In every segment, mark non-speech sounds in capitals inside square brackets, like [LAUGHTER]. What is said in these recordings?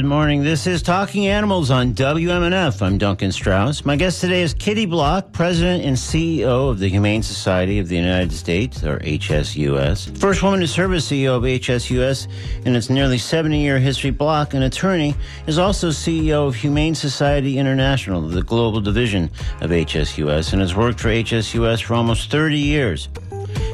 Good morning. This is Talking Animals on WMNF. I'm Duncan Strauss. My guest today is Kitty Block, President and CEO of the Humane Society of the United States, or HSUS. First woman to serve as CEO of HSUS in its nearly 70 year history. Block, an attorney, is also CEO of Humane Society International, the global division of HSUS, and has worked for HSUS for almost 30 years.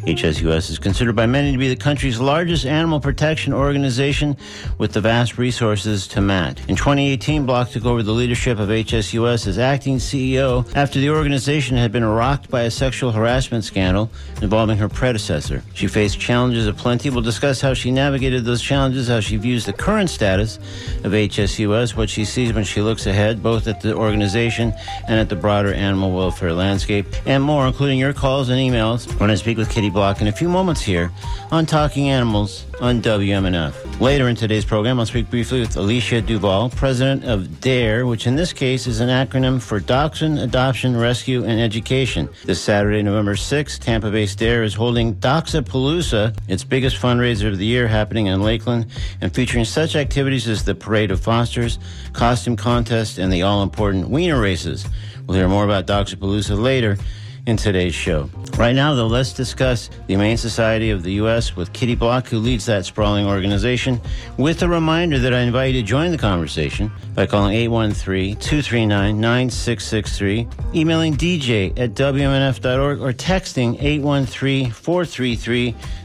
HSUS is considered by many to be the country's largest animal protection organization with the vast resources to match. In 2018, Block took over the leadership of HSUS as acting CEO after the organization had been rocked by a sexual harassment scandal involving her predecessor. She faced challenges aplenty. We'll discuss how she navigated those challenges, how she views the current status of HSUS, what she sees when she looks ahead, both at the organization and at the broader animal welfare landscape, and more, including your calls and emails when I speak with Kitty Block in a few moments here on Talking Animals on WMNF. Later in today's program, I'll speak briefly with Alicia Duval, president of DARE, which in this case is an acronym for Dachshund Adoption, Rescue, and Education. This Saturday, November 6th, Tampa based DARE is holding Doxapalooza, its biggest fundraiser of the year, happening in Lakeland and featuring such activities as the Parade of Fosters, costume contest, and the all important Wiener races. We'll hear more about Doxapalooza later in today's show. Right now, though, let's discuss the Humane Society of the U.S. with Kitty Block, who leads that sprawling organization, with a reminder that I invite you to join the conversation by calling 813-239-9663, emailing dj at wmnf.org, or texting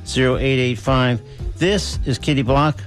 813-433-0885. This is Kitty Block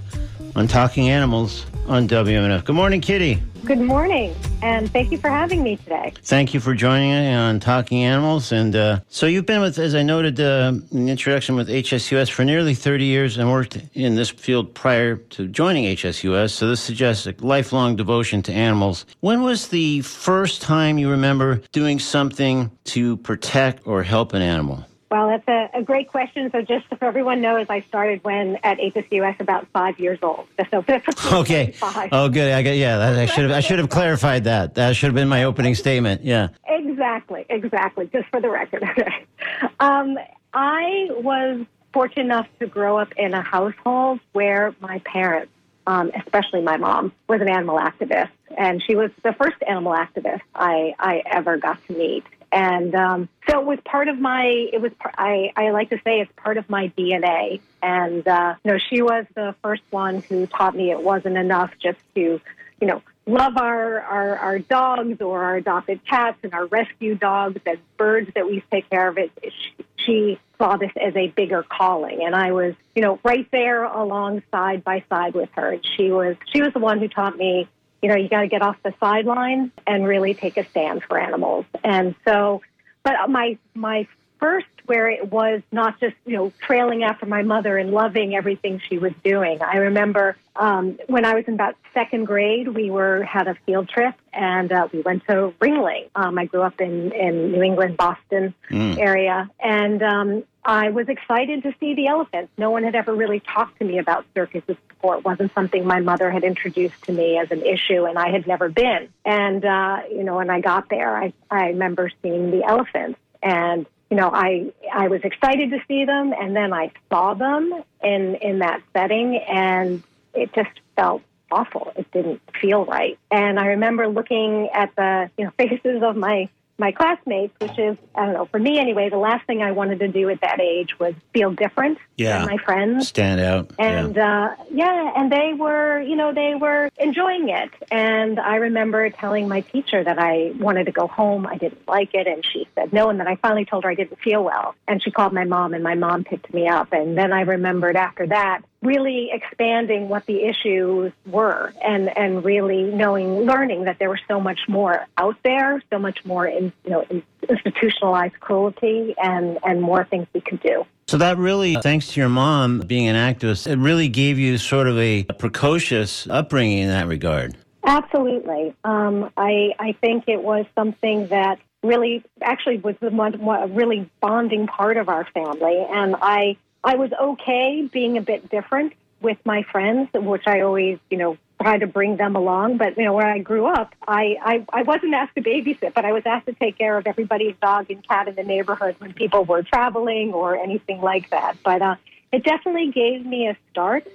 on Talking Animals on WMNF. Good morning, Kitty. Good morning, and thank you for having me today. Thank you for joining me on Talking Animals. And uh, so you've been with, as I noted uh, in the introduction, with HSUS for nearly 30 years and worked in this field prior to joining HSUS. So this suggests a lifelong devotion to animals. When was the first time you remember doing something to protect or help an animal? Well, that's a, a great question. So, just so everyone knows, I started when at HSUS about five years old. So, [LAUGHS] Okay. Five. Oh, good. I got yeah. That, I should have. I should have clarified that. That should have been my opening statement. Yeah. Exactly, exactly. Just for the record. Okay. [LAUGHS] Um, I was fortunate enough to grow up in a household where my parents, um, especially my mom, was an animal activist, and she was the first animal activist I, I ever got to meet. And um, so it was part of my. It was. I, I like to say it's part of my DNA. And uh, you know, she was the first one who taught me it wasn't enough just to, you know, love our, our, our dogs or our adopted cats and our rescue dogs and birds that we take care of. It, she, she saw this as a bigger calling, and I was, you know, right there along side by side with her. And she was, she was the one who taught me, you know, you got to get off the sidelines and really take a stand for animals. And so, but my my first where it was not just you know trailing after my mother and loving everything she was doing. I remember um, when I was in about second grade, we were had a field trip and uh, we went to Ringling. Um, I grew up in in New England, Boston area, and um, I was excited to see the elephants. No one had ever really talked to me about circuses before. It wasn't something my mother had introduced to me as an issue, and I had never been. And uh, you know, when I got there, I I remember seeing the elephants and you know, I I was excited to see them, and then I saw them in in that setting, and it just felt awful. It didn't feel right. And I remember looking at the you know [LAUGHS] faces of my my classmates, which is I don't know for me anyway. The last thing I wanted to do at that age was feel different Yeah. than my friends. Stand out. And yeah. uh, yeah, and they were, you know, they were enjoying it. And I remember telling my teacher that I wanted to go home. I didn't like it, and she said no. And then I finally told her I didn't feel well, and she called my mom, and my mom picked me up. And then I remembered after that really expanding what the issues were and, and really knowing, learning that there was so much more out there, so much more in, you know, institutionalized cruelty and, and more things we could do. So that really, thanks to your mom being an activist, it really gave you sort of a precocious upbringing in that regard. Absolutely. Um, I, I think it was something that really actually was the one, a really bonding part of our family. And I I was okay being a bit different with my friends, which I always, you know, try to bring them along. But, you know, where I grew up, I, I, I wasn't asked to babysit, but I was asked to take care of everybody's dog and cat in the neighborhood when people were traveling or anything like that. But uh, it definitely gave me a start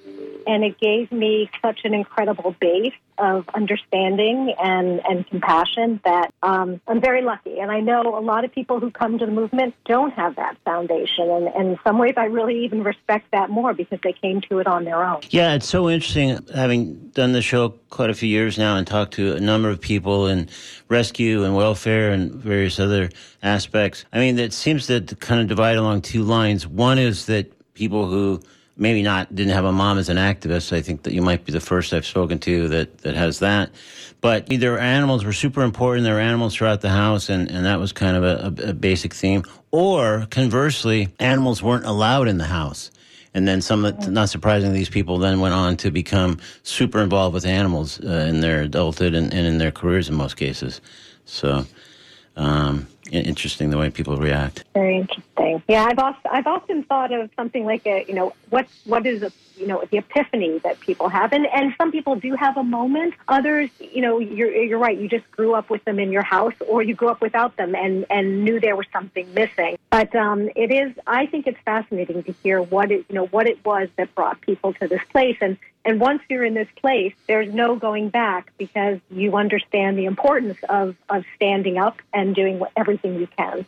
and it gave me such an incredible base of understanding and, and compassion that um, I'm very lucky. And I know a lot of people who come to the movement don't have that foundation. And, and in some ways, I really even respect that more because they came to it on their own. Yeah, it's so interesting having done the show quite a few years now and talked to a number of people in rescue and welfare and various other aspects. I mean, it seems to kind of divide along two lines. One is that people who maybe not didn't have a mom as an activist. I think that you might be the first I've spoken to that that has that. But either animals were super important. There were animals throughout the house, and, and that was kind of a, a, a basic theme. Or conversely, animals weren't allowed in the house. And then some, not surprisingly, these people then went on to become super involved with animals uh, in their adulthood and, and in their careers in most cases. So, um, interesting the way people react. Very interesting. Yeah, I've often, I've often thought of something like a you know what what is a you know the epiphany that people have, and and some people do have a moment. Others, you know, you're you're right. You just grew up with them in your house, or you grew up without them and and knew there was something missing. But um, it is. I think it's fascinating to hear what it you know what it was that brought people to this place, and and once you're in this place, there's no going back because you understand the importance of, of standing up and doing everything you can.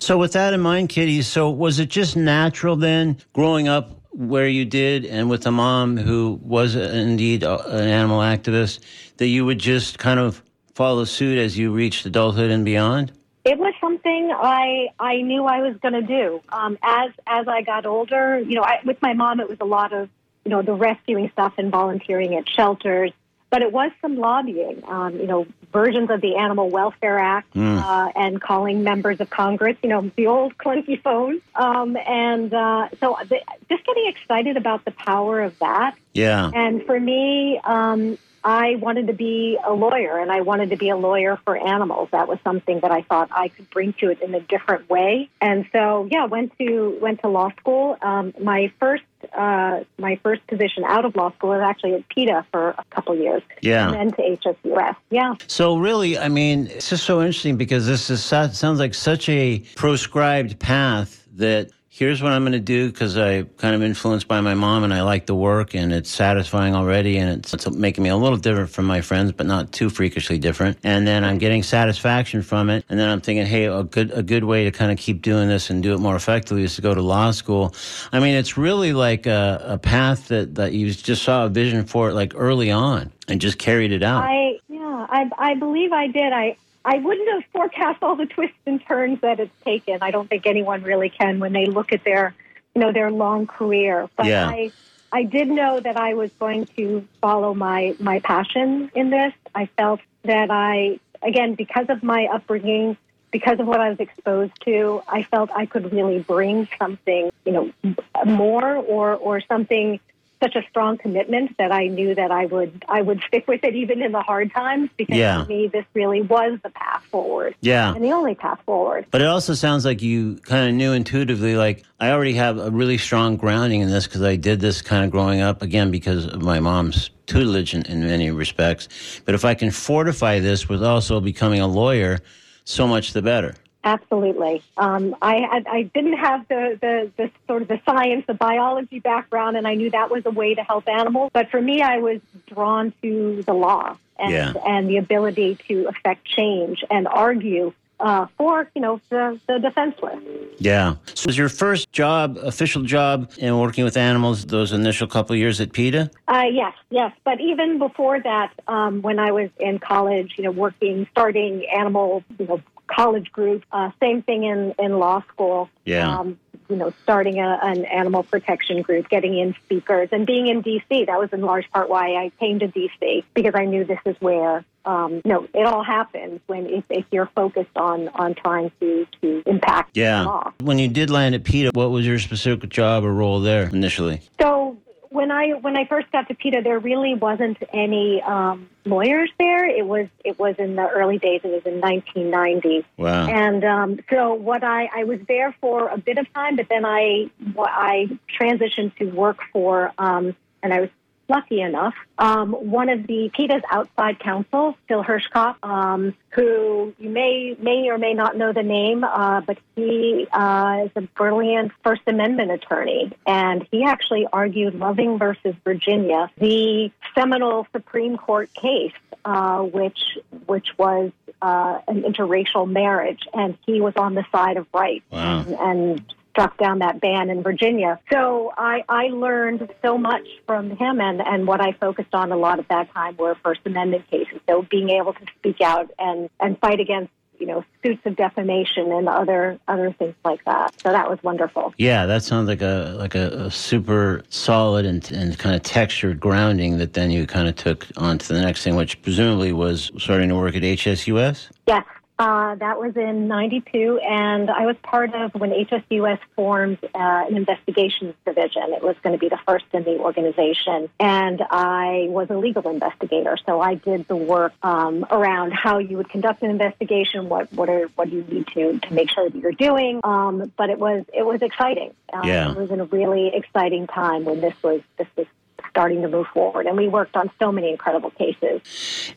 So, with that in mind, Kitty, so was it just natural then, growing up where you did and with a mom who was indeed an animal activist, that you would just kind of follow suit as you reached adulthood and beyond? It was something I I knew I was going to do. Um, as as I got older, you know, I, with my mom, it was a lot of you know, the rescuing stuff and volunteering at shelters. But it was some lobbying, um, you know, versions of the Animal Welfare Act mm. uh, and calling members of Congress, you know, the old clunky phone. Um, and uh, so the, just getting excited about the power of that. Yeah. And for me, um, I wanted to be a lawyer and I wanted to be a lawyer for animals. That was something that I thought I could bring to it in a different way. And so, yeah, went to went to law school. Um, my first uh, my first position out of law school was actually at PETA for a couple years. Yeah. And then to HSUS. Yeah. So really, I mean, it's just so interesting because this is sounds like such a proscribed path that here's what I'm going to do because I kind of influenced by my mom and I like the work and it's satisfying already and it's, it's, making me a little different from my friends, but not too freakishly different. And then I'm getting satisfaction from it. And then I'm thinking, hey, a good a good way to kind of keep doing this and do it more effectively is to go to law school. I mean, it's really like a, a path that that you just saw a vision for it like early on and just carried it out. I yeah, I I believe I did. I I wouldn't have forecast all the twists and turns that it's taken. I don't think anyone really can when they look at their, you know, their long career. But yeah. I, I did know that I was going to follow my my passion in this. I felt that I, again, because of my upbringing, because of what I was exposed to, I felt I could really bring something, you know, more or or something such a strong commitment that I knew that I would I would [LAUGHS] stick with it even in the hard times because yeah. for me this really was the path forward. Yeah. And the only path forward. But it also sounds like you kind of knew intuitively like I already have a really strong grounding in this because I did this kind of growing up again because of my mom's tutelage in, in many respects. But if I can fortify this with also becoming a lawyer, so much the better. Absolutely. Um, I, I didn't have the, the, the sort of the science, the biology background, and I knew that was a way to help animals. But for me, I was drawn to the law and, Yeah. and the ability to affect change and argue uh, for you know the, the defenseless. Yeah. So was your first job, official job in working with animals, those initial couple of years at PETA? Uh, yes, yes. But even before that, um, when I was in college, you know, working, starting animal, you know, college group, uh, same thing in, in law school. Yeah. Um, you know, starting a, an animal protection group, getting in speakers, and being in D.C. That was in large part why I came to D.C. because I knew this is where um, you know, it all happens when if, if you're focused on on trying to to impact Yeah. law. When you did land at PETA, what was your specific job or role there initially? So when I when I first got to PETA, there really wasn't any um, lawyers there. It was it was in the early days. It was in 1990. Wow. And um, so what I, I was there for a bit of time, but then I I transitioned to work for, um, and I was lucky enough, um, one of the PETA's outside counsel, Phil Hirschkop, um, who you may may or may not know the name, uh, but he uh, is a brilliant First Amendment attorney, and he actually argued Loving versus Virginia, the seminal Supreme Court case, uh, which which was uh, an interracial marriage, and he was on the side of rights. Wow. and, and struck down that ban in Virginia. So I, I learned so much from him, and, and what I focused on a lot at that time were First Amendment cases. So being able to speak out and, and fight against you know suits of defamation and other other things like that. So that was wonderful. Yeah, that sounds like a like a, a super solid and, and kind of textured grounding that then you kind of took on to the next thing, which presumably was starting to work at HSUS. Yes. Uh, that was in 92, and I was part of when HSUS formed uh, an investigations division. It was going to be the first in the organization, and I was a legal investigator. So I did the work um, around how you would conduct an investigation, what what are what do you need to to make sure that you're doing. Um, but it was it was exciting. Uh, Yeah. It was in a really exciting time when this was this was starting to move forward, and we worked on so many incredible cases.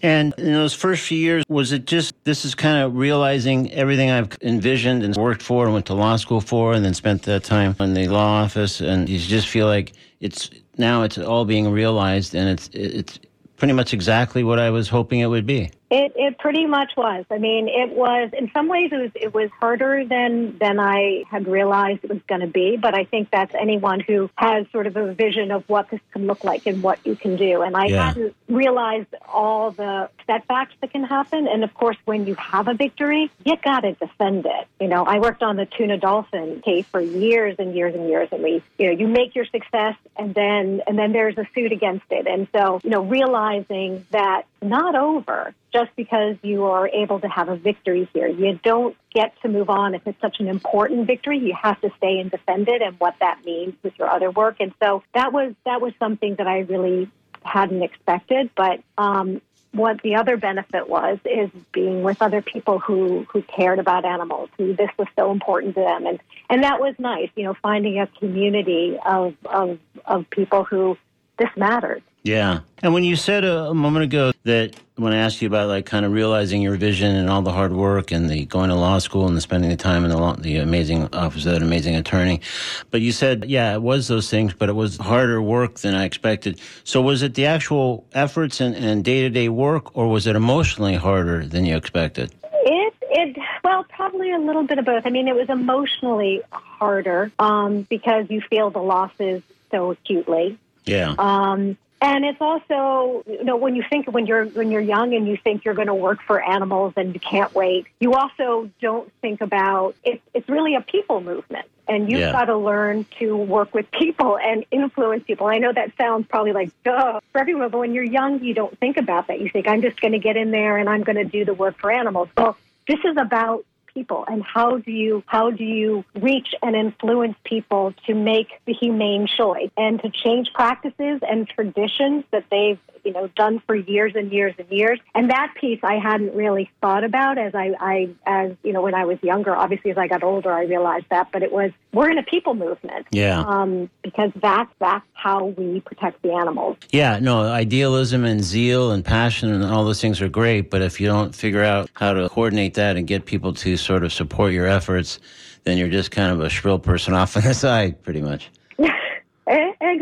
And in those first few years, was it just this is kind of realizing everything I've envisioned and worked for and went to law school for, and then spent that time in the law office, and you just feel like it's now it's all being realized, and it's it's pretty much exactly what I was hoping it would be. It it pretty much was. I mean, it was in some ways it was it was harder than than I had realized it was going to be. But I think that's anyone who has sort of a vision of what this can look like and what you can do. And I Yeah. hadn't realized all the setbacks that can happen. And of course, when you have a victory, you got to defend it. You know, I worked on the tuna dolphin case for years and years and years, and we you know you make your success, and then and then there's a suit against it. And so you know realizing that not over just because you are able to have a victory here. You don't get to move on if it's such an important victory. You have to stay and defend it and what that means with your other work. And so that was that was something that I really hadn't expected. But um, what the other benefit was is being with other people who who cared about animals, who this was so important to them, and and that was nice. You know, finding a community of of of people who this mattered. Yeah. And when you said a, a moment ago that when I asked you about like kind of realizing your vision and all the hard work and the going to law school and the spending the time in the law, the amazing office of that amazing attorney, but you said, yeah, it was those things, but it was harder work than I expected. So was it the actual efforts and, and day-to-day work or was it emotionally harder than you expected? It it well probably a little bit of both. I mean, it was emotionally harder um, because you feel the losses so acutely. Yeah. Um, and it's also, you know, when you think when you're when you're young and you think you're going to work for animals and you can't wait, you also don't think about it, it's really a people movement, and you've Yeah. got to learn to work with people and influence people. I know that sounds probably like duh for everyone, but when you're young, you don't think about that. You think I'm just going to get in there and I'm going to do the work for animals. Well, this is about people? And how do you how do you reach and influence people to make the humane choice and to change practices and traditions that they've you know done for years and years and years and that piece I hadn't really thought about as I, I as you know when I was younger obviously as I got older I realized that but it was we're in a people movement Yeah. um, because that's that's how we protect the animals Yeah, no, idealism and zeal and passion and all those things are great, but if you don't figure out how to coordinate that and get people to sort of support your efforts, then you're just kind of a shrill person [LAUGHS] off on the side, pretty much.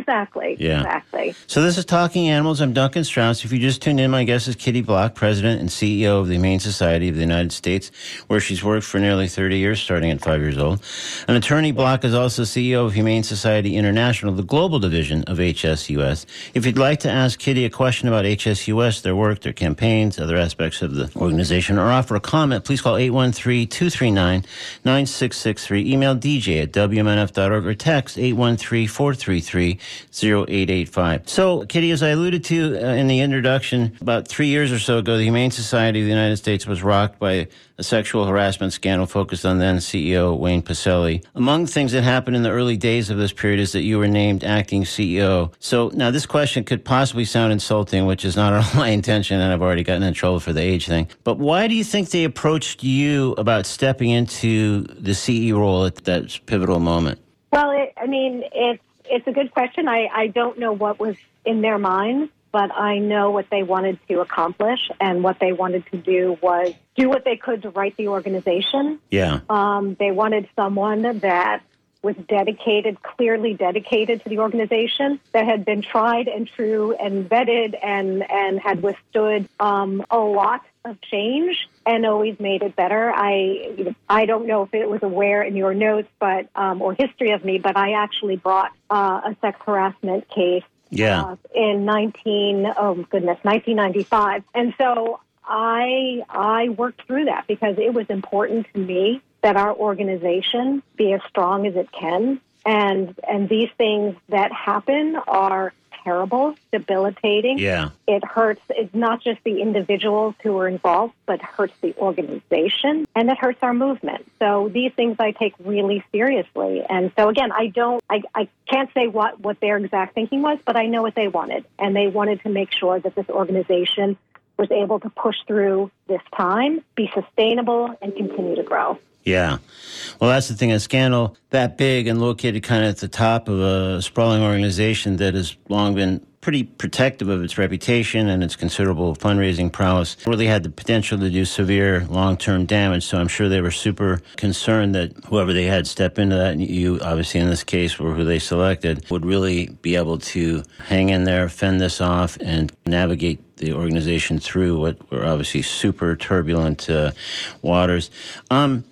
Exactly. Yeah. Exactly. So this is Talking Animals. I'm Duncan Strauss. If you just tuned in, my guest is Kitty Block, President and CEO of the Humane Society of the United States, where she's worked for nearly 30 years, starting at five years old. An attorney, Block is also CEO of Humane Society International, the global division of HSUS. If you'd like to ask Kitty a question about HSUS, their work, their campaigns, other aspects of the organization, or offer a comment, please call 813-239-9663. Email DJ at WMNF.org or text 813-433-0885. So, Kitty, as I alluded to uh, in the introduction, about three years or so ago, the Humane Society of the United States was rocked by a sexual harassment scandal focused on then CEO Wayne Pacelle. Among things that happened in the early days of this period is that you were named acting CEO. So now this question could possibly sound insulting, which is not [LAUGHS] my intention, and I've already gotten in trouble for the age thing. But why do you think they approached you about stepping into the CEO role at that pivotal moment? Well, it, I mean, it's it's a good question. I, I don't know what was in their minds, but I know what they wanted to accomplish, and what they wanted to do was do what they could to right the organization. Yeah. Um, they wanted someone that was dedicated, clearly dedicated to the organization, that had been tried and true and vetted and, and had withstood um, a lot of change and always made it better. I I don't know if it was aware in your notes, but um, or history of me, but I actually brought uh, a sex harassment case Yeah. uh, in 19 oh goodness 1995 and so i i worked through that because it was important to me that our organization be as strong as it can and and these things that happen are terrible debilitating. Yeah. it hurts it's not just the individuals who are involved but hurts the organization and it hurts our movement. So these things i take really seriously. And so again i don't i, I can't say what what their exact thinking was but i know what they wanted. And they wanted to make sure that this organization was able to push through this time be sustainable and continue to grow Yeah. Well, that's the thing. A scandal that big and located kind of at the top of a sprawling organization that has long been pretty protective of its reputation and its considerable fundraising prowess really had the potential to do severe long-term damage. So I'm sure they were super concerned that whoever they had step into that, and you obviously in this case were who they selected, would really be able to hang in there, fend this off, and navigate the organization through what were obviously super turbulent uh, waters. Um,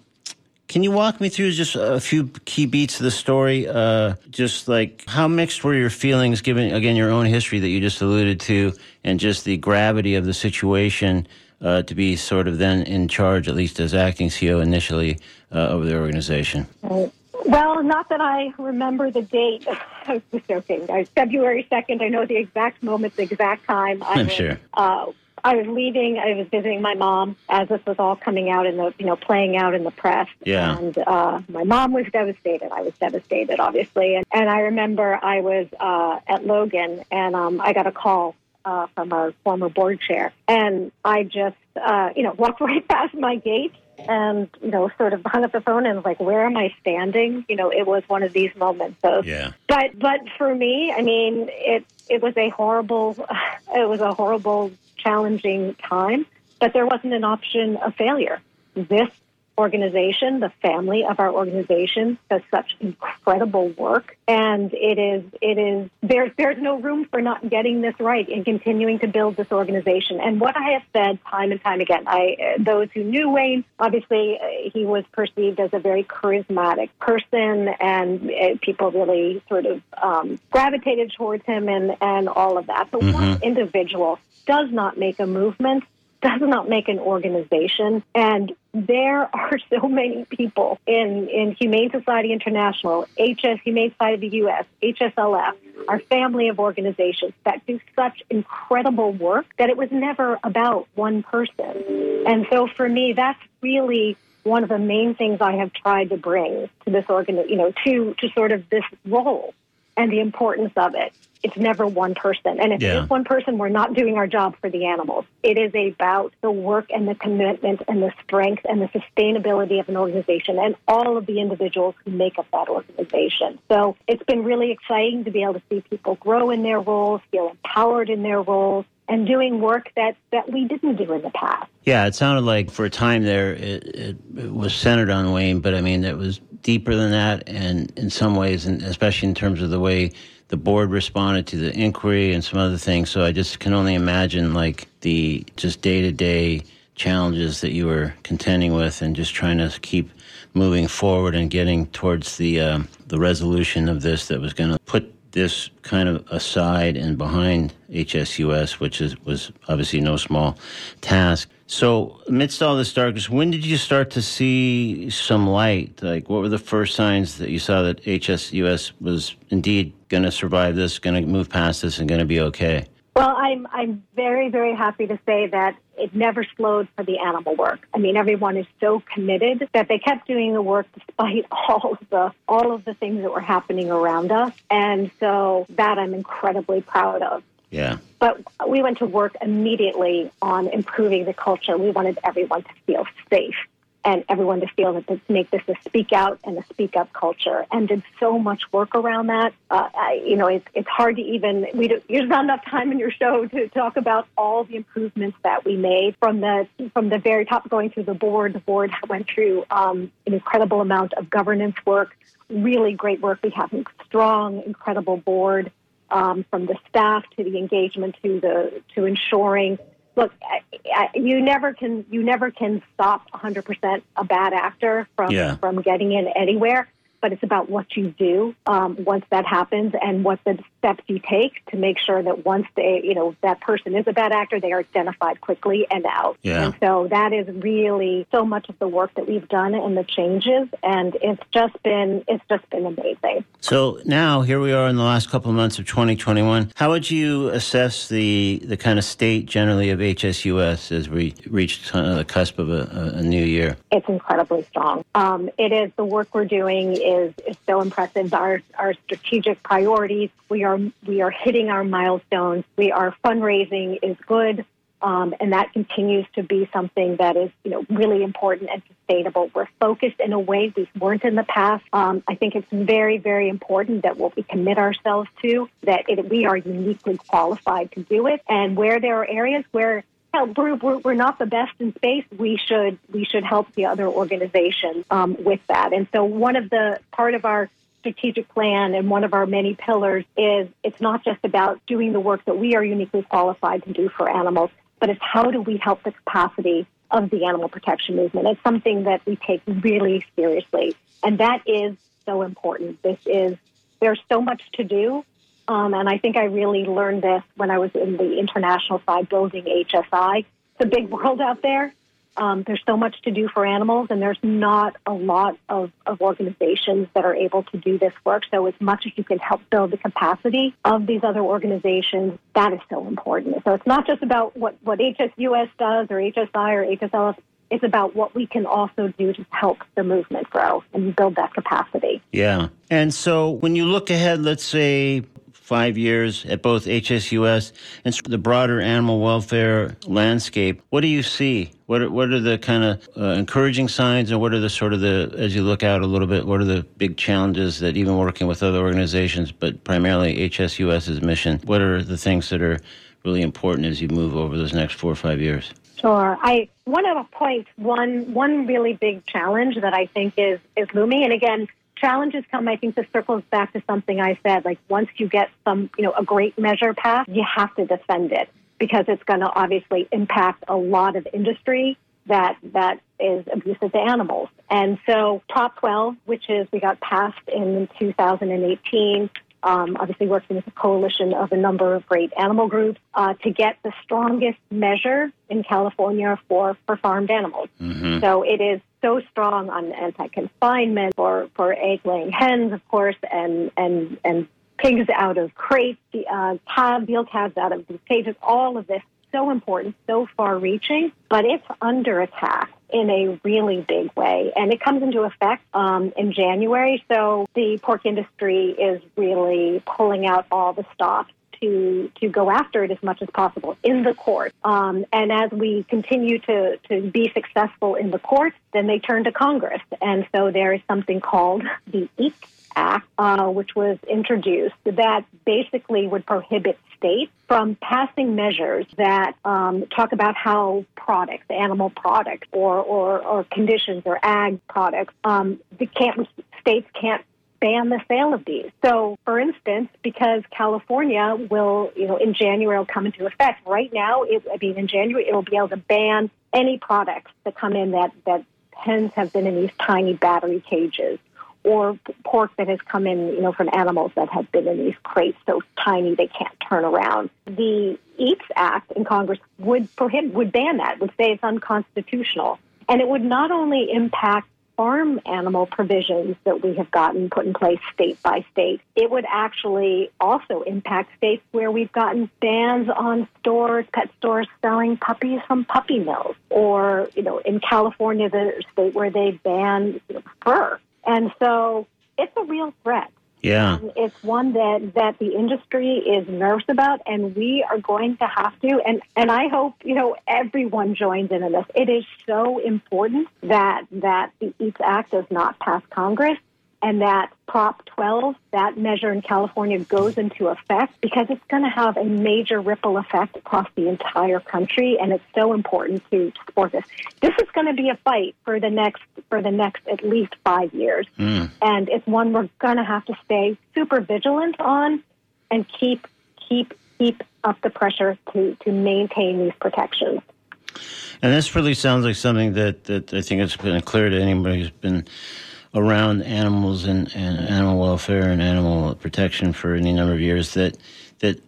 can you walk me through just a few key beats of the story? Uh, just like how mixed were your feelings, given again your own history that you just alluded to, and just the gravity of the situation uh, to be sort of then in charge, at least as acting CEO initially, uh, of the organization. Well, not that I remember the date. I was just joking. I, February 2nd, I know the exact moment, the exact time. I I'm sure. Uh, I was leaving. I was visiting my mom as this was all coming out in the, you know, playing out in the press. Yeah. And uh, my mom was devastated. I was devastated, obviously. And, and I remember I was uh, at Logan, and um, I got a call uh, from our former board chair, and I just, uh, you know, walked [LAUGHS] right past my gate and you know sort of hung up the phone and was like where am i standing you know it was one of these moments of Yeah. but but for me i mean it it was a horrible [SIGHS] it was a horrible challenging time but there wasn't an option of failure. This organization the family of our organization does such incredible work and it is it is there's there's no room for not getting this right and continuing to build this organization. And what i have said time and time again i those who knew wayne obviously uh, he was perceived as a very charismatic person and uh, people really sort of um, gravitated towards him and and all of that. But one individual does not make a movement [LAUGHS] does not make an organization. And there [LAUGHS] are so many people in, in Humane Society International, HS, Humane Society of the U.S., HSLF, our family of organizations that do such incredible work that it was never about one person. And so for me, that's really one of the main things I have tried to bring to this organ, you know, to, to sort of this role and the importance of it. It's never one person. And if Yeah. it is one person, we're not doing our job for the animals. It is about the work and the commitment and the strength and the sustainability of an organization and all of the individuals who make up that organization. So it's been really exciting to be able to see people grow in their roles, feel empowered in their roles, and doing work that, that we didn't do in the past. Yeah, it sounded like for a time there it, it, it was centered on Wayne, but I mean it was deeper than that, and in some ways, and especially in terms of the way the board responded to the inquiry and some other things. So I just can only imagine like the just day to day challenges that you were contending with and just trying to keep moving forward and getting towards the uh, the resolution of this that was going to put this kind of aside and behind HSUS, which is, was obviously no small task. So, amidst all this darkness, when did you start to see some light? Like, what were the first signs that you saw that HSUS was indeed going to survive this, going to move past this, and going to be okay? Well, I'm I'm very very happy to say that it never slowed for the animal work. I mean, everyone is so committed that they kept doing the work despite [LAUGHS] all of the all of the things that were happening around us, and so that I'm incredibly proud of. Yeah. But we went to work immediately on improving the culture. We wanted everyone to feel safe and everyone to feel that to make this a speak out and a speak up culture and did so much work around that. Uh, I, you know, it's, it's hard to even, we do, there's not enough time in your show to talk about all the improvements that we made from the, from the very top going through the board. The board went through um, an incredible amount of governance work, really great work. We have a strong, incredible board. Um, from the staff to the engagement to the to ensuring look, I, I, you never can you never can stop 100% a bad actor from Yeah. from getting in anywhere. But it's about what you do um, once that happens and what the steps you take to make sure that once they, you know, that person is a bad actor, they are identified quickly and out. Yeah. And so that is really so much of the work that we've done and the changes, and it's just been it's just been amazing. So now here we are in the last couple of months of 2021. How would you assess the the kind of state generally of HSUS as we reach kind of the cusp of a, a, a new year? it's incredibly strong. Um, it is the work we're doing is is so impressive. Our our strategic priorities. We are we are hitting our milestones. We are fundraising is good. Um, and that continues to be something that is, you know, really important and sustainable. We're focused in a way we weren't in the past. Um, I think it's very, very important that what we commit ourselves to, that it, we are uniquely qualified to do it. And where there are areas where hell, we're, we're, we're not the best in space. We should we should help the other organizations um, with that. And so one of the part of our strategic plan and one of our many pillars is it's not just about doing the work that we are uniquely qualified to do for animals, but it's how do we help the capacity of the animal protection movement. It's something that we take really seriously, and that is so important. This is there's so much to do. Um, and I think I really learned this when I was in the international side building HSI. It's a big [LAUGHS] world out there. Um, there's so much to do for animals, and there's not a lot of, of organizations that are able to do this work. So, as much as you can help build the capacity of these other organizations, that is so important. So, it's not just about what, what HSUS does or HSI or HSLF. It's about what we can also do to help the movement grow and build that capacity. Yeah. And so when you look ahead, let's say five years at both HSUS and the broader animal welfare landscape, what do you see? What are, what are the kind of uh, encouraging signs, and what are the sort of the, as you look out a little bit, what are the big challenges that even working with other organizations, but primarily HSUS's mission, what are the things that are really important as you move over those next four or five years? Sure. I want to point one one really big challenge that I think is is looming. And again, challenges come. I think this circles back to something I said. Like once you get some, you know, a great measure passed, you have to defend it because it's going to obviously impact a lot of industry that that is abusive to animals. And so Prop 12, which is we got passed in 2018. Um, obviously working with a coalition of a number of great animal groups uh, to get the strongest measure in California for, for farmed animals. So it is so strong on anti-confinement for, for egg-laying hens, of course, and, and, and pigs out of crates, uh, calves, veal calves out of these cages, all of this so important, so far reaching, but it's under attack in a really big way. And it comes into effect um, in January. So the pork industry is really pulling out all the stops to to go after it as much as possible in the court. Um, and as we continue to to be successful in the court, then they turn to Congress, and so there is something called the EAT Act, uh, which was introduced that basically would prohibit states from passing measures that um, talk about how products, animal products, or or, or conditions or ag products, um, can't states can't ban the sale of these. So, for instance, because California will, you know, in January will come into effect. Right now, it, I mean, in January, it will be able to ban any products that come in that that hens have been in these tiny battery cages or pork that has come in, you know, from animals that have been in these crates so tiny they can't turn around. The Eats Act in Congress would prohibit, would ban that, would say it's unconstitutional. And it would not only impact farm animal provisions that we have gotten put in place state by state, it would actually also impact states where we've gotten bans on stores, pet stores selling puppies from puppy mills, or you know, in California, the state where they ban fur and so it's a real threat. Yeah. It's one that, that the industry is nervous about, and we are going to have to. And, and I hope, you know, everyone joins in on this. It is so important that, that the EATS Act does not pass Congress and that Prop 12, that measure in California, goes into effect because it's going to have a major ripple effect across the entire country, and it's so important to support this. This is going to be a fight for the next for the next at least five years, mm. and it's one we're going to have to stay super vigilant on and keep keep keep up the pressure to to maintain these protections. And this really sounds like something that, that I think it's been clear to anybody who's been around animals and, and animal welfare and animal protection for any number of years that that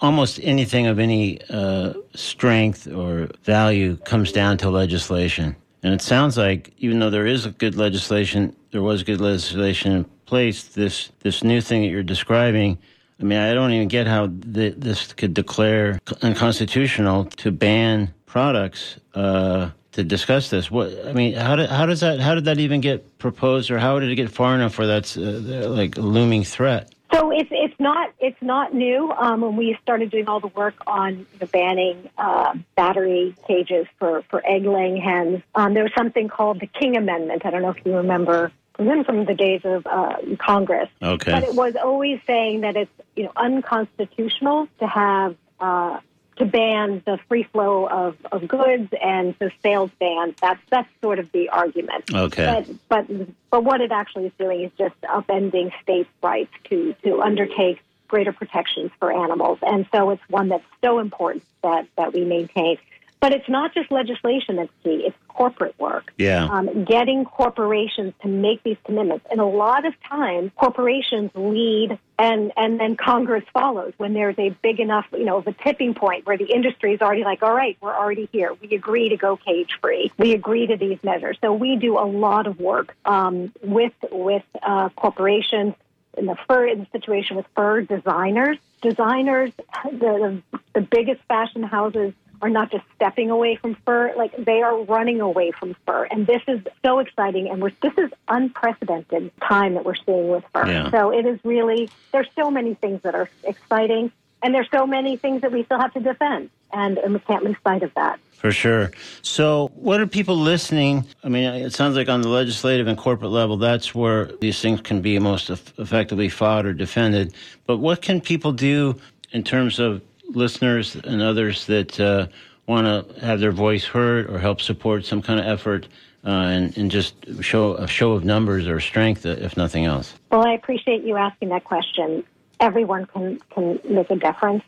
almost anything of any uh, strength or value comes down to legislation. And it sounds like even though there is good legislation, there was good legislation in place. This this new thing that you're describing. I mean, I don't even get how th- this could declare unconstitutional to ban products uh, to discuss this. What I mean, how did how does that how did that even get proposed, or how did it get far enough for that's uh, like a looming threat? So it's it's not it's not new. Um, when we started doing all the work on the banning uh, battery cages for for egg laying hens, um, there was something called the King Amendment. I don't know if you remember even from the days of uh, Congress. Okay. But it was always saying that it's you know unconstitutional to have uh, to ban the free flow of, of goods and the sales ban. That's that's sort of the argument. Okay. But but but what it actually is doing is just upending states' rights to to undertake greater protections for animals, and so it's one that's so important that that we maintain. But it's not just legislation that's key, it's corporate work. Yeah. Um, getting corporations to make these commitments. And a lot of times, corporations lead and, and then Congress follows when there's a big enough, you know, of a tipping point where the industry is already like, all right, we're already here. We agree to go cage free. We agree to these measures. So we do a lot of work um, with, with uh, corporations in the fur in the situation with fur designers. Designers, the, the, the biggest fashion houses are not just stepping away from fur, like they are running away from fur. And this is so exciting. And we're, this is unprecedented time that we're seeing with fur. Yeah. So it is really, there's so many things that are exciting. And there's so many things that we still have to defend. And, and we can't lose sight of that. For sure. So, what are people listening? I mean, it sounds like on the legislative and corporate level, that's where these things can be most effectively fought or defended. But what can people do in terms of listeners and others that uh, want to have their voice heard or help support some kind of effort uh, and, and just show a show of numbers or strength, uh, if nothing else? Well, I appreciate you asking that question. Everyone can, can make a difference.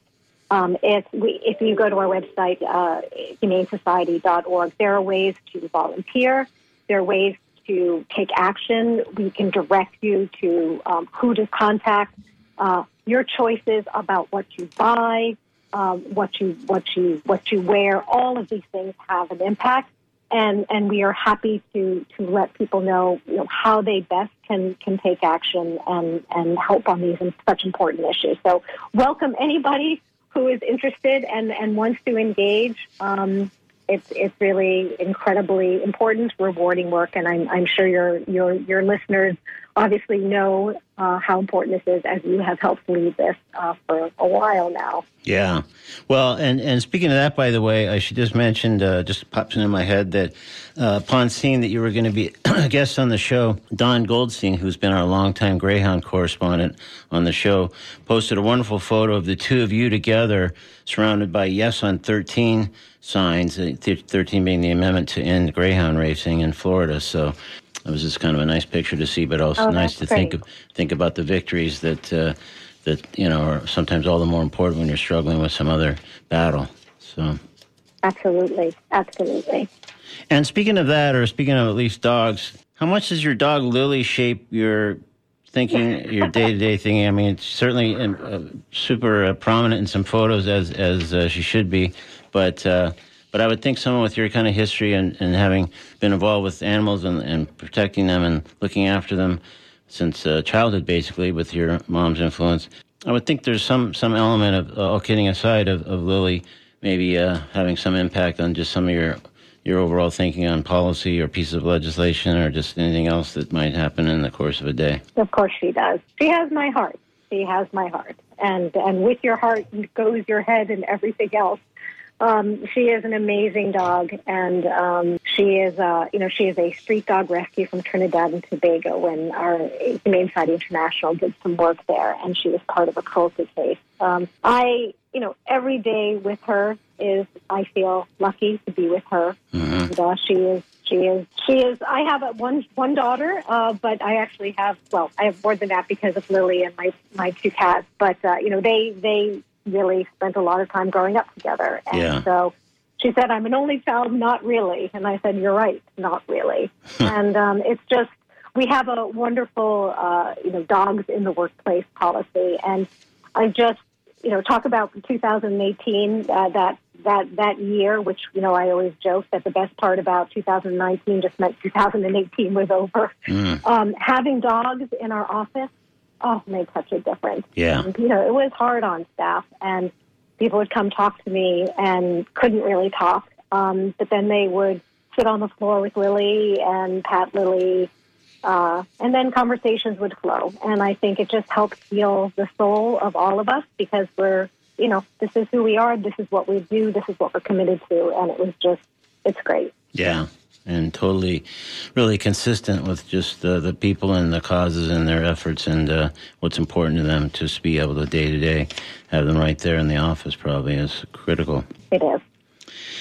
Um, if, we, if you go to our website, uh, humanesociety.org, there are ways to volunteer. There are ways to take action. We can direct you to um, who to contact. Uh, your choices about what you buy, um, what you what you what you wear. All of these things have an impact, and and we are happy to to let people know, you know how they best can can take action and and help on these such important issues. So welcome anybody who is interested and and wants to engage. Um, it's it's really incredibly important, rewarding work, and I'm I'm sure your your your listeners obviously know uh, how important this is as you have helped lead this uh, for a while now. Yeah. Well, and, and speaking of that, by the way, I should just mention, uh, just pops into my head that uh, upon seeing that you were going to be [CLEARS THROAT] a guest on the show, Don Goldstein, who's been our longtime Greyhound correspondent on the show, posted a wonderful photo of the two of you together surrounded by Yes on 13 signs, uh, 13 being the amendment to end Greyhound racing in Florida. So it was just kind of a nice picture to see, but also Oh, nice to that's think of, think about the victories that uh, that you know are sometimes all the more important when you're struggling with some other battle. So. Absolutely, absolutely. And speaking of that, or speaking of at least dogs, how much does your dog Lily shape your thinking, your day to day thinking? I mean, it's certainly in, uh, super uh, prominent in some photos as as uh, she should be, but uh, but I would think someone with your kind of history and, and having been involved with animals and, and protecting them and looking after them since uh, childhood, basically, with your mom's influence, I would think there's some some element of uh, all kidding aside of, of Lily maybe uh, having some impact on just some of your your overall thinking on policy or pieces of legislation or just anything else that might happen in the course of a day. Of course she does. She has my heart. She has my heart. And and with your heart goes your head and everything else. Um, she is an amazing dog, and um, she is, uh, you know, she is a street dog rescue from Trinidad and Tobago. When our Humane Society International did some work there, and she was part of a cruelty case. Um, I, you know, every day with her is I feel lucky to be with her. And, uh, she is she is she is I have a one one daughter, uh, but I actually have well, I have more than that because of Lily and my my two cats. But uh, you know, they they really spent a lot of time growing up together, and Yeah. so she said, "I'm an only child, not really," and I said, "You're right, not really." [LAUGHS] and um, it's just we have a wonderful uh, you know dogs in the workplace policy, and I just you know talk about 2018 uh, that that that year, which you know I always joke that the best part about 2019 just meant 2018 was over. Um, having dogs in our office, oh, made such a difference. Yeah. And, you know, it was hard on staff, and people would come talk to me and couldn't really talk, um, but then they would sit on the floor with Lily and pat Lily. Uh, and then conversations would flow. And I think it just helps heal the soul of all of us because we're, you know, this is who we are, this is what we do, this is what we're committed to. And it was just, it's great. Yeah. And totally, really consistent with just uh, the people and the causes and their efforts and uh, what's important to them. To be able to day to day have them right there in the office probably is critical. It is.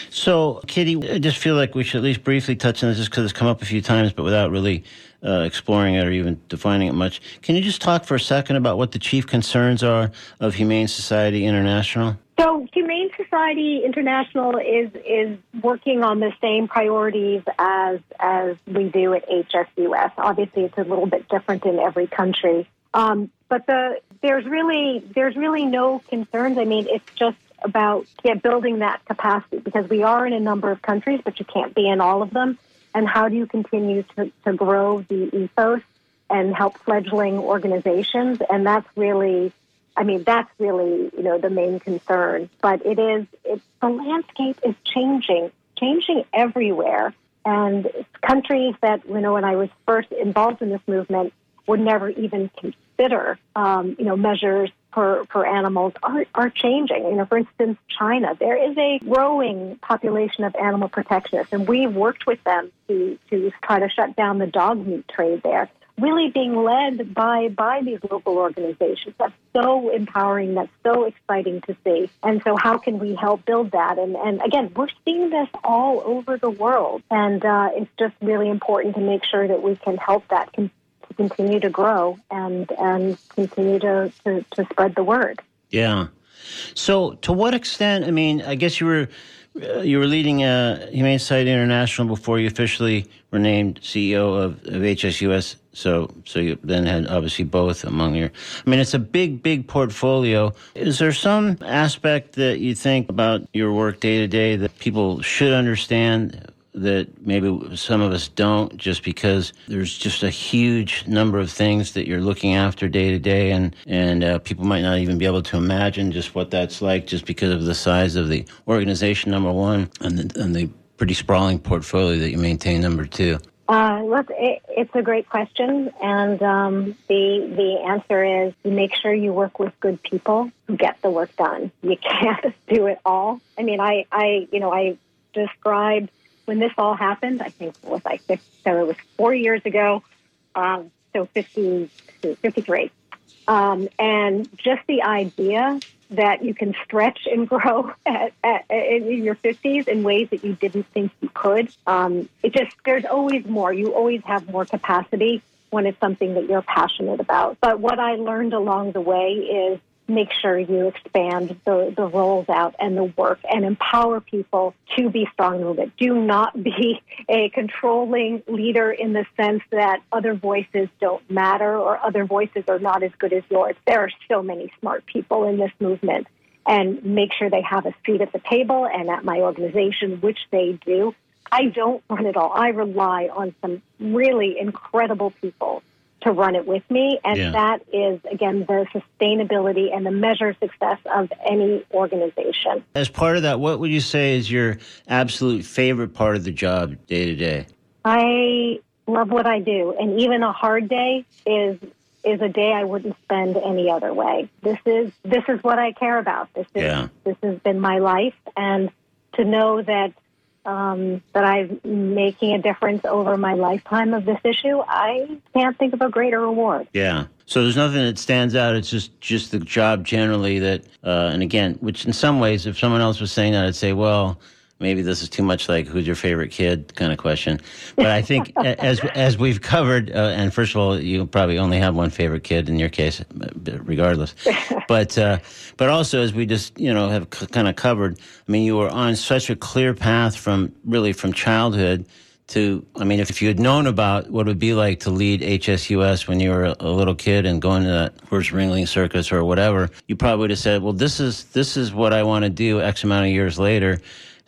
So, Kitty, I just feel like we should at least briefly touch on this just because it's come up a few times, but without really uh, exploring it or even defining it much. Can you just talk for a second about what the chief concerns are of Humane Society International? So, Humane Society International is is working on the same priorities as as we do at HSUS. Obviously, it's a little bit different in every country, um, but the there's really there's really no concerns. I mean, it's just about yeah, building that capacity because we are in a number of countries, but you can't be in all of them. And how do you continue to, to grow the ethos and help fledgling organizations? And that's really I mean, that's really, you know, the main concern. But it is, it's, the landscape is changing, changing everywhere. And countries that, you know, when I was first involved in this movement would never even consider, um, you know, measures for, for animals are, are changing. You know, for instance, China, there is a growing population of animal protectionists, and we've worked with them to, to try to shut down the dog meat trade there really being led by by these local organizations. That's so empowering. That's so exciting to see. And so, how can we help build that? And and again, we're seeing this all over the world, and uh, it's just really important to make sure that we can help that to continue to grow and and continue to, to, to spread the word. Yeah. So, to what extent? I mean, I guess you were you were leading uh, Humane Society International before you officially were named CEO of, of HSUS. So, so you then had obviously both among your. I mean, it's a big, big portfolio. Is there some aspect that you think about your work day to day that people should understand? That maybe some of us don't just because there's just a huge number of things that you're looking after day to day and and uh, people might not even be able to imagine just what that's like just because of the size of the organization number one and the, and the pretty sprawling portfolio that you maintain number two Uh, look, it, it's a great question, and um, the the answer is you make sure you work with good people who get the work done. You can't [LAUGHS] do it all. I mean, I, I you know, I described when this all happened. I think it was like so it was four years ago, um, so 50, 53. Um, and just the idea that you can stretch and [LAUGHS] grow at, at, in your 50s in ways that you didn't think you could. Um, it just, there's always more. You always have more capacity when it's something that you're passionate about. But what I learned along the way is make sure you expand the, the roles out and the work and empower people to be strong movement. Do not be a controlling leader in the sense that other voices don't matter or other voices are not as good as yours. There are so many smart people in this movement and make sure they have a seat at the table and at my organization, which they do. I don't run it all. I rely on some really incredible people to run it with me. And Yeah. that is, again, the sustainability and the measure of success of any organization. As part of that, what would you say is your absolute favorite part of the job day to day? I love what I do, and even a hard day is is a day I wouldn't spend any other way. This is this is what I care about. This is Yeah. this has been my life, and to know that um, that I'm making a difference over my lifetime of this issue, I can't think of a greater reward. Yeah. So there's nothing that stands out. It's just just the job generally that, uh, and again, which in some ways, if someone else was saying that, I'd say, well, maybe this is too much like who's your favorite kid kind of question. But I think as as we've covered, uh, and first of all, you probably only have one favorite kid in your case, regardless. [LAUGHS] But uh, but also as we just you know have c- kind of covered, I mean, you were on such a clear path from really from childhood to I mean, if you had known about what it would be like to lead HSUS when you were a, little kid and going to that first Ringling Circus or whatever, you probably would have said, "Well, this is this is what I want to do." X amount of years later,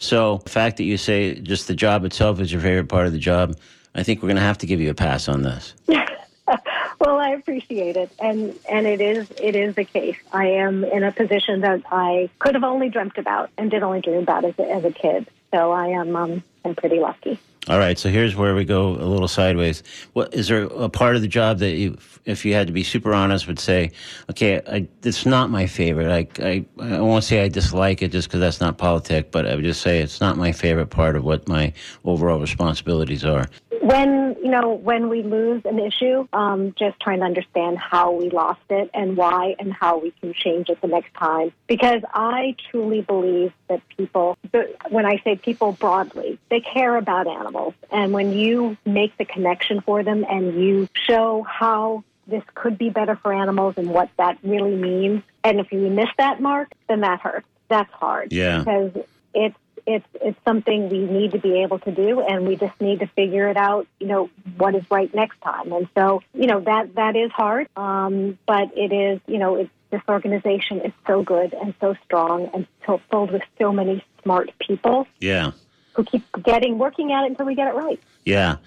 so the fact that you say just the job itself is your favorite part of the job, I think we're going to have to give you a pass on this. [LAUGHS] Well, I appreciate it, and and it is it is the case. I am in a position that I could have only dreamt about and did only dream about as a, as a kid. So I am um, I'm pretty lucky. All right, so here's where we go a little sideways. What is there a part of the job that you, if you had to be super honest, would say, okay, I, it's not my favorite. I, I, I won't say I dislike it just because that's not politic, but I would just say it's not my favorite part of what my overall responsibilities are. When you know when we lose an issue, um, just trying to understand how we lost it and why, and how we can change it the next time. Because I truly believe that people, when I say people broadly, they care about animals, and when you make the connection for them and you show how this could be better for animals and what that really means, and if you miss that mark, then that hurts. That's hard Yeah. because it's it's it's something we need to be able to do, and we just need to figure it out. You know what is right next time, and so you know that that is hard, um, but it is you know it's, this organization is so good and so strong and so filled with so many smart people Yeah. Who keep getting working at it until we get it right. Yeah.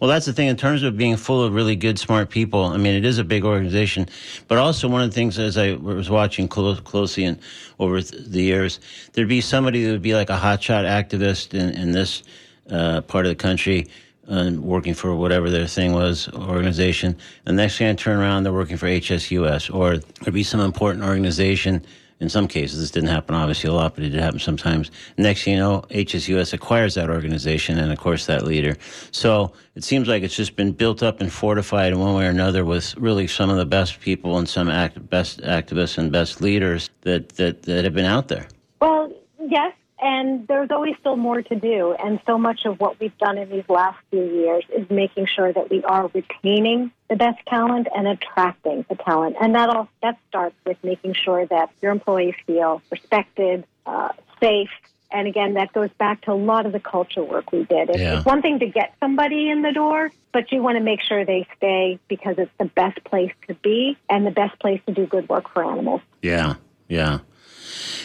Well, that's the thing in terms of being full of really good, smart people. I mean, it is a big organization, but also one of the things as I was watching close, closely and over th- the years, there'd be somebody that would be like a hotshot activist in, in this uh, part of the country. Uh, working for whatever their thing was, organization. The next thing I turn around, they're working for HSUS, or there'd be some important organization in some cases, this didn't happen obviously a lot, but it did happen sometimes. Next thing you know, HSUS acquires that organization and, of course, that leader. So it seems like it's just been built up and fortified in one way or another with really some of the best people and some act, best activists and best leaders that, that, that have been out there. Well, yes, and there's always still more to do. And so much of what we've done in these last few years is making sure that we are retaining the best talent and attracting the talent. And that all that starts with making sure that your employees feel respected, uh, safe. And again, that goes back to a lot of the culture work we did. It's, Yeah. it's one thing to get somebody in the door, but you want to make sure they stay because it's the best place to be and the best place to do good work for animals. Yeah, yeah.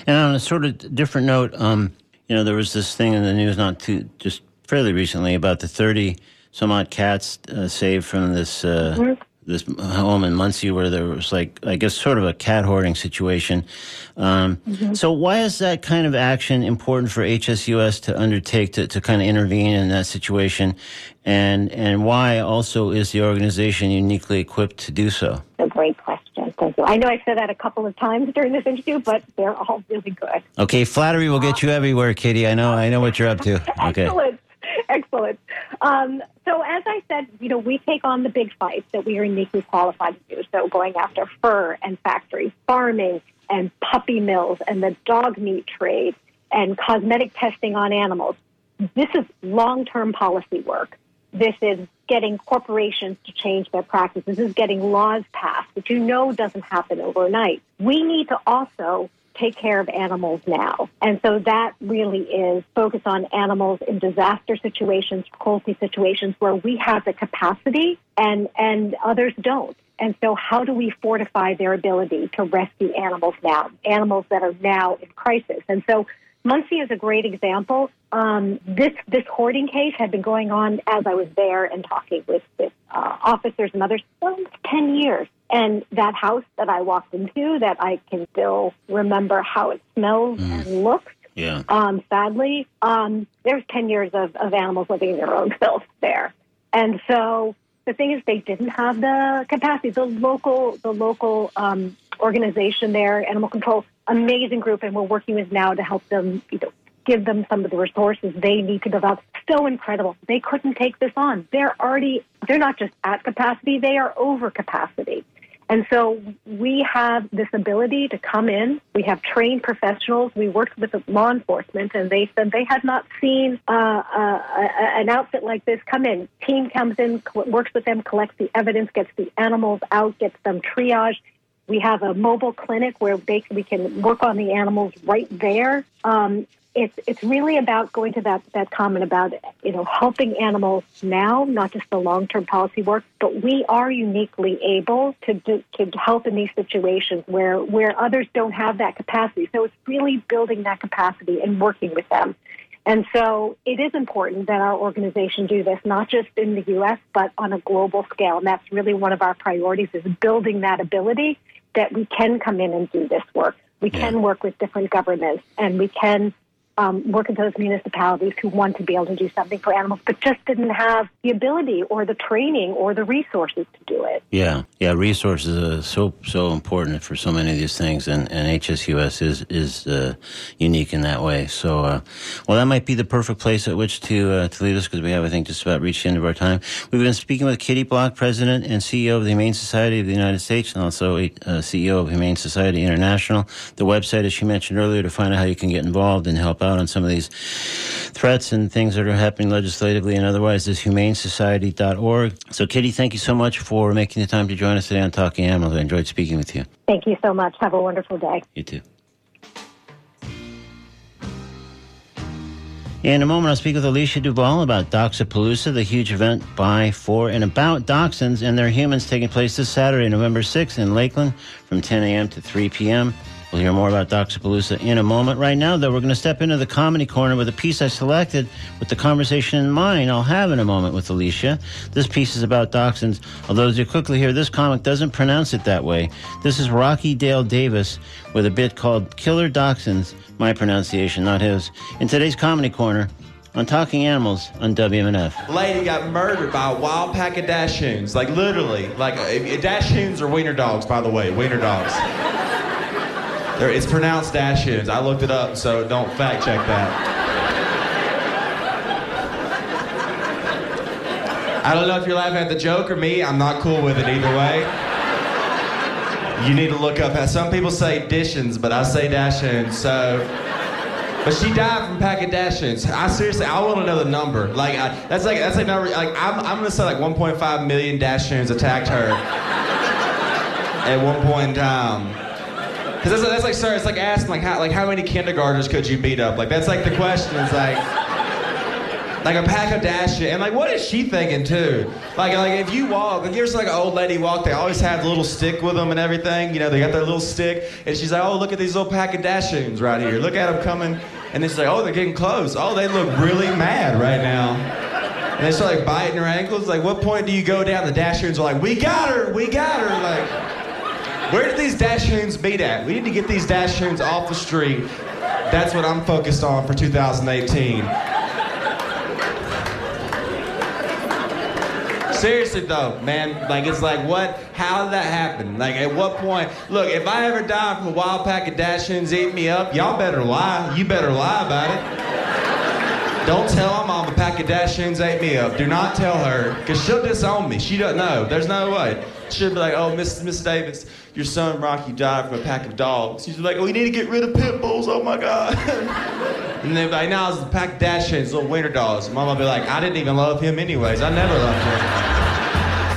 And on a sort of different note, um, you know, there was this thing in the news not too just fairly recently about the thirty some odd cats uh, saved from this uh, this home in Muncie where there was like I guess sort of a cat hoarding situation. Um, So why is that kind of action important for HSUS to undertake to, to kind of intervene in that situation, and and why also is the organization uniquely equipped to do so? a great question. I know I said that a couple of times during this interview, but they're all really good. Okay, flattery will get you everywhere, Katie. I know, I know what you're up to. [LAUGHS] Okay. Excellent. Excellent. Um, so, as I said, you know, we take on the big fights that we are uniquely qualified to do. So, going after fur and factory farming and puppy mills and the dog meat trade and cosmetic testing on animals. This is long term policy work. This is getting corporations to change their practices. This is getting laws passed, which you know doesn't happen overnight. We need to also take care of animals now. And so that really is focus on animals in disaster situations, cruelty situations where we have the capacity and, and others don't. And so how do we fortify their ability to rescue animals now, animals that are now in crisis? And so Muncie is a great example. Um, this this hoarding case had been going on as I was there and talking with, with uh, officers and others for ten years. And that house that I walked into, that I can still remember how it smells mm. and looks. Yeah. Um, sadly, um, there's ten years of, of animals living in their own filth there, and so the thing is, they didn't have the capacity. The local the local um, organization there, Animal Control, amazing group, and we're working with now to help them, you know, give them some of the resources they need to develop. So incredible. They couldn't take this on. They're already, they're not just at capacity, they are over capacity. And so we have this ability to come in. We have trained professionals. We worked with law enforcement, and they said they had not seen uh, uh, an outfit like this come in. Team comes in, works with them, collects the evidence, gets the animals out, gets them triaged, we have a mobile clinic where they, we can work on the animals right there. Um, it's it's really about going to that that comment about you know helping animals now, not just the long term policy work, but we are uniquely able to do, to help in these situations where where others don't have that capacity. So it's really building that capacity and working with them. And so it is important that our organization do this, not just in the U.S., but on a global scale. And that's really one of our priorities is building that ability that we can come in and do this work. We yeah. can work with different governments and we can um, work with those municipalities who want to be able to do something for animals, but just didn't have the ability or the training or the resources to do it. Yeah, yeah, resources are so so important for so many of these things, and, and HSUS is is uh, unique in that way. So, uh, well, that might be the perfect place at which to uh, to leave us because we have, I think, just about reached the end of our time. We've been speaking with Kitty Block, President and CEO of the Humane Society of the United States, and also uh, CEO of Humane Society International. The website, as she mentioned earlier, to find out how you can get involved and help out on some of these threats and things that are happening legislatively and otherwise is humanesociety.org. So, Kitty, thank you so much for making the time to join us today on Talking Animals. I enjoyed speaking with you. Thank you so much. Have a wonderful day. You too. In a moment, I'll speak with Alicia Duval about Doxapalooza, the huge event by, for, and about dachshunds and their humans taking place this Saturday, November 6th in Lakeland from 10 a.m. to 3 p.m. We'll hear more about Doxapalooza in a moment. Right now, though, we're going to step into the comedy corner with a piece I selected with the conversation in mind. I'll have in a moment with Alicia. This piece is about dachshunds, although as you quickly hear, this comic doesn't pronounce it that way. This is Rocky Dale Davis with a bit called Killer Dachshunds, my pronunciation, not his. In today's comedy corner, on Talking Animals on WMNF. Lady got murdered by a wild pack of Dachshunds. Like, literally. Like, uh, Dachshunds are wiener dogs, by the way. Wiener dogs. There, it's pronounced Dashins. I looked it up, so don't fact check that. I don't know if you're laughing at the joke or me. I'm not cool with it either way. You need to look up. Some people say Dishins, but I say Dashins. So, but she died from pack of Dashins. I seriously, I want to know the number. Like I, that's like that's like number. Like I'm, I'm gonna say like 1.5 million Dashins attacked her at one point in time. Because that's, that's like, sorry, it's like asking like how like how many kindergartners could you beat up? Like that's like the question. It's like like a pack of dash and like what is she thinking too? Like like if you walk, like here's like an old lady walk, they always have the little stick with them and everything. You know, they got their little stick, and she's like, oh look at these little pack of dashoons right here. Look at them coming, and she's like, oh they're getting close. Oh they look really mad right now. And they start like biting her ankles. Like, what point do you go down? The dashoons are like, we got her, we got her. Like. Where do these Dachshunds meet at? We need to get these Dachshunds off the street. That's what I'm focused on for 2018. Seriously though, man, like it's like what? How did that happen? Like at what point? Look, if I ever die from a wild pack of Dachshunds eating me up, y'all better lie. You better lie about it. Don't tell my mom a pack of Dashoons ate me up. Do not tell her, because she'll disown me. She doesn't know. There's no way. She'll be like, oh, Miss, Miss Davis, your son Rocky died from a pack of dogs. She's like, oh, we need to get rid of pit bulls. Oh, my God. [LAUGHS] and they'll be like, no, it's a pack of Dashoons, little winter dogs. Mama will be like, I didn't even love him anyways. I never loved him.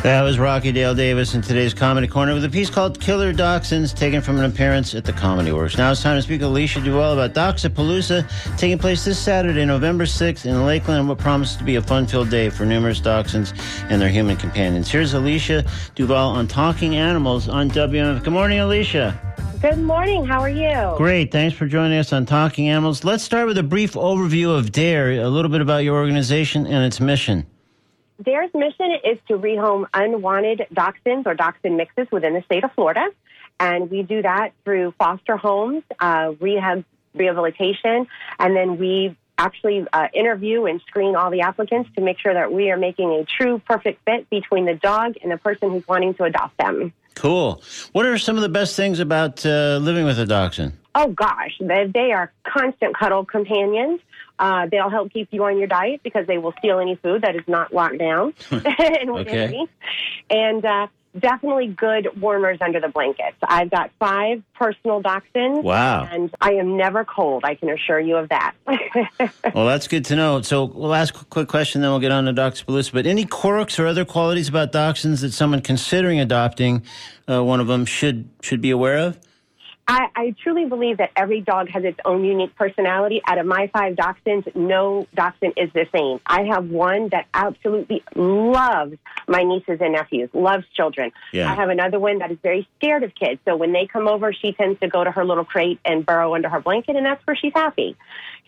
That was Rocky Dale Davis in today's Comedy Corner with a piece called Killer Dachshunds, taken from an appearance at the Comedy Works. Now it's time to speak to Alicia Duval about Doxapalooza, taking place this Saturday, November 6th in Lakeland, what promises to be a fun-filled day for numerous dachshunds and their human companions. Here's Alicia Duval on Talking Animals on WMNF. Good morning, Alicia. Good morning. How are you? Great. Thanks for joining us on Talking Animals. Let's start with a brief overview of DARE, a little bit about your organization and its mission. DARE's mission is to rehome unwanted dachshunds or dachshund mixes within the state of Florida. And we do that through foster homes, uh, rehab, rehabilitation, and then we actually uh, interview and screen all the applicants to make sure that we are making a true perfect fit between the dog and the person who's wanting to adopt them. Cool. What are some of the best things about uh, living with a dachshund? Oh gosh, they, they are constant cuddle companions. Uh, they'll help keep you on your diet because they will steal any food that is not locked down [LAUGHS] [LAUGHS] and Okay. And uh, definitely good warmers under the blankets. I've got five personal dachshunds. Wow. And I am never cold. I can assure you of that. [LAUGHS] Well, that's good to know. So we'll ask a quick question, then we'll get on to Dachshund. But any quirks or other qualities about dachshunds that someone considering adopting uh, one of them should should be aware of? I, I truly believe that every dog has its own unique personality. Out of my five dachshunds, no dachshund is the same. I have one that absolutely loves my nieces and nephews, loves children. Yeah. I have another one that is very scared of kids. So when they come over, she tends to go to her little crate and burrow under her blanket, and that's where she's happy.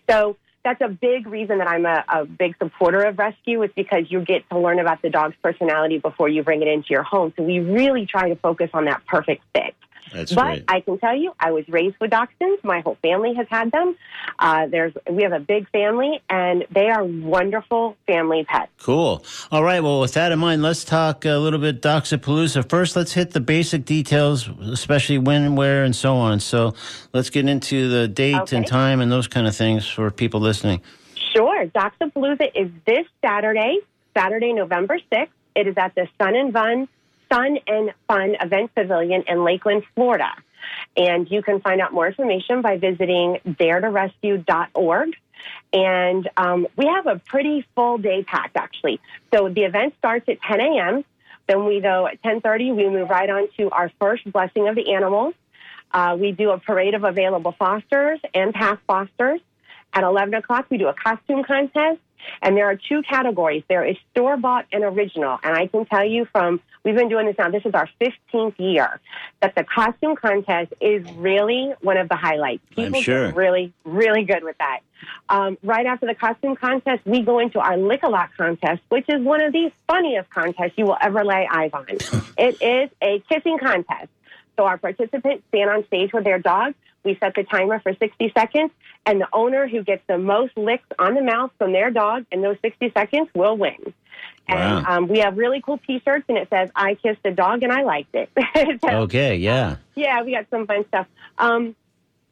So that's a big reason that I'm a, a big supporter of rescue is because you get to learn about the dog's personality before you bring it into your home. So we really try to focus on that perfect fit. That's but great. I can tell you, I was raised with dachshunds. My whole family has had them. Uh, there's we have a big family, and they are wonderful family pets. Cool. All right. Well, with that in mind, let's talk a little bit Doxapalooza. First, let's hit the basic details, especially when, where, and so on. So let's get into the date Okay. and time and those kind of things for people listening. Sure, Doxapalooza is this Saturday, Saturday, November sixth. It is at the Sun and Fun Sun and Fun Event Pavilion in Lakeland, Florida. And you can find out more information by visiting daretorescue.org. And um, we have a pretty full day packed, actually. So the event starts at 10 a.m. Then we go at 10:30. We move right on to our first blessing of the animals. Uh, we do a parade of available fosters and past fosters. At 11 o'clock, we do a costume contest. And there are two categories. There is store bought and original. And I can tell you from, we've been doing this now, this is our 15th year, that the costume contest is really one of the highlights. I'm People sure. really, really good with that. Um, right after the costume contest, we go into our lick a lot contest, which is one of the funniest contests you will ever lay eyes on. [LAUGHS] it is a kissing contest. So our participants stand on stage with their dog. We set the timer for 60 seconds, and the owner who gets the most licks on the mouth from their dog in those 60 seconds will win. And Wow. um, we have really cool T-shirts, and it says "I kissed a dog and I liked it." [LAUGHS] So, Okay. Yeah. yeah, we got some fun stuff. Um,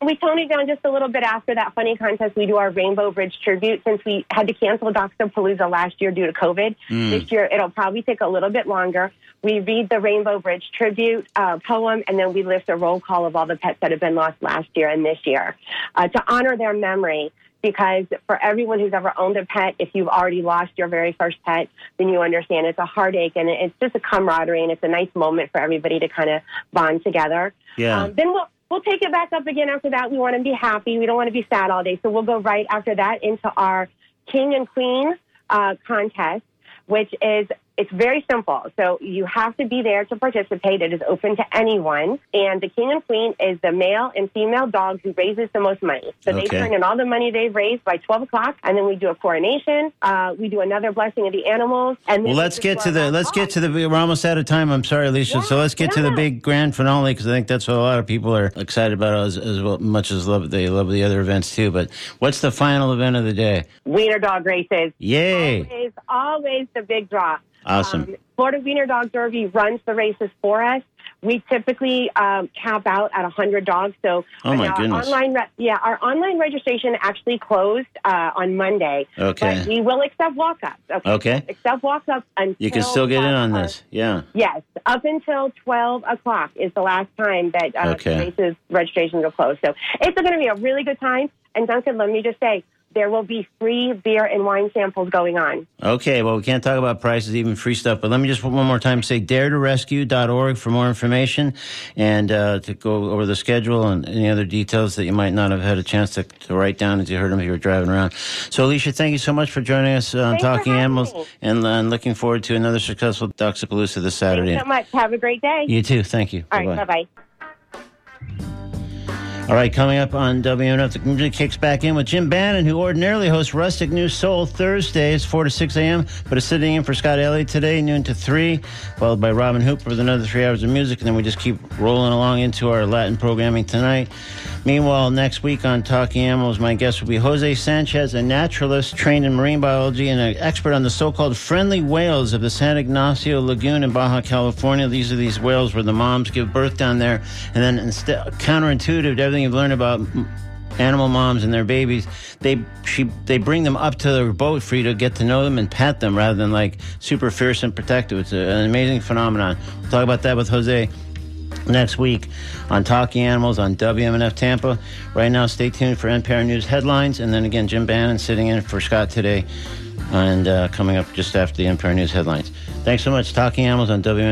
we toned it down just a little bit after that funny contest. We do our Rainbow Bridge tribute since we had to cancel Doxapalooza last year due to COVID. This year, it'll probably take a little bit longer. We read the Rainbow Bridge tribute uh, poem, and then we list a roll call of all the pets that have been lost last year and this year uh, to honor their memory. Because for everyone who's ever owned a pet, if you've already lost your very first pet, then you understand it's a heartache and it's just a camaraderie and it's a nice moment for everybody to kind of bond together. Yeah. Um, then we'll we'll take it back up again after that. We want to be happy. We don't want to be sad all day. So we'll go right after that into our King and Queen uh, contest, which is it's very simple. So you have to be there to participate. It is open to anyone. And the king and queen is the male and female dog who raises the most money. So they turn in all the money they've raised by 12 o'clock, and then we do a coronation. Uh, we do another blessing of the animals. And Well, let's get to the let's get to the. We're almost out of time. I'm sorry, Alicia. so let's get to the big grand finale because I think that's what a lot of people are excited about as, as well, much as love they love the other events too. But what's the final event of the day? wiener dog races. Yay! Always, always the big draw. Awesome. Um, Florida Wiener Dog Derby runs the races for us. we typically um, cap out at 100 dogs. So Oh, my our goodness. Online re- yeah, our online registration actually closed uh, on Monday. Okay. But we will accept walk-ups. Okay. Okay. Accept walk-ups until You can still get in on 12 this. Yeah. Yes, up until 12 o'clock is the last time that uh, Okay. races registration will close. So it's going to be a really good time. And Duncan, let me just say, there will be free beer and wine samples going on. Okay, well, we can't talk about prices, even free stuff, but let me just one more time say daretorescue.org for more information and uh, to go over the schedule and any other details that you might not have had a chance to, to write down as you heard them if you were driving around. So, Alicia, thank you so much for joining us on Thanks Talking Animals and, and looking forward to another successful Doxapalooza this Saturday. Thanks so much. Have a great day. You too. Thank you. All right, Bye-bye. All right, coming up on WMNF, the music kicks back in with Jim Bannon, who ordinarily hosts Rustic News Soul Thursdays, 4 to 6 a.m., but is sitting in for Scott Elliott today, noon to 3, followed by Robin Hooper with another three hours of music, and then we just keep rolling along into our Latin programming tonight. Meanwhile, next week on Talking Animals, my guest will be Jose Sanchez, a naturalist trained in marine biology and an expert on the so-called friendly whales of the San Ignacio Lagoon in Baja California. These are these whales where the moms give birth down there, and then instead, counterintuitive everything you've learned about animal moms and their babies, they she they bring them up to their boat for you to get to know them and pet them rather than like super fierce and protective. It's an amazing phenomenon. We'll talk about that with Jose next week on Talking Animals on WMNF Tampa. Right now, stay tuned for NPR News headlines, and then again, Jim Bannon sitting in for Scott today, and uh, coming up just after the NPR News headlines. Thanks so much. Talking Animals on WMNF.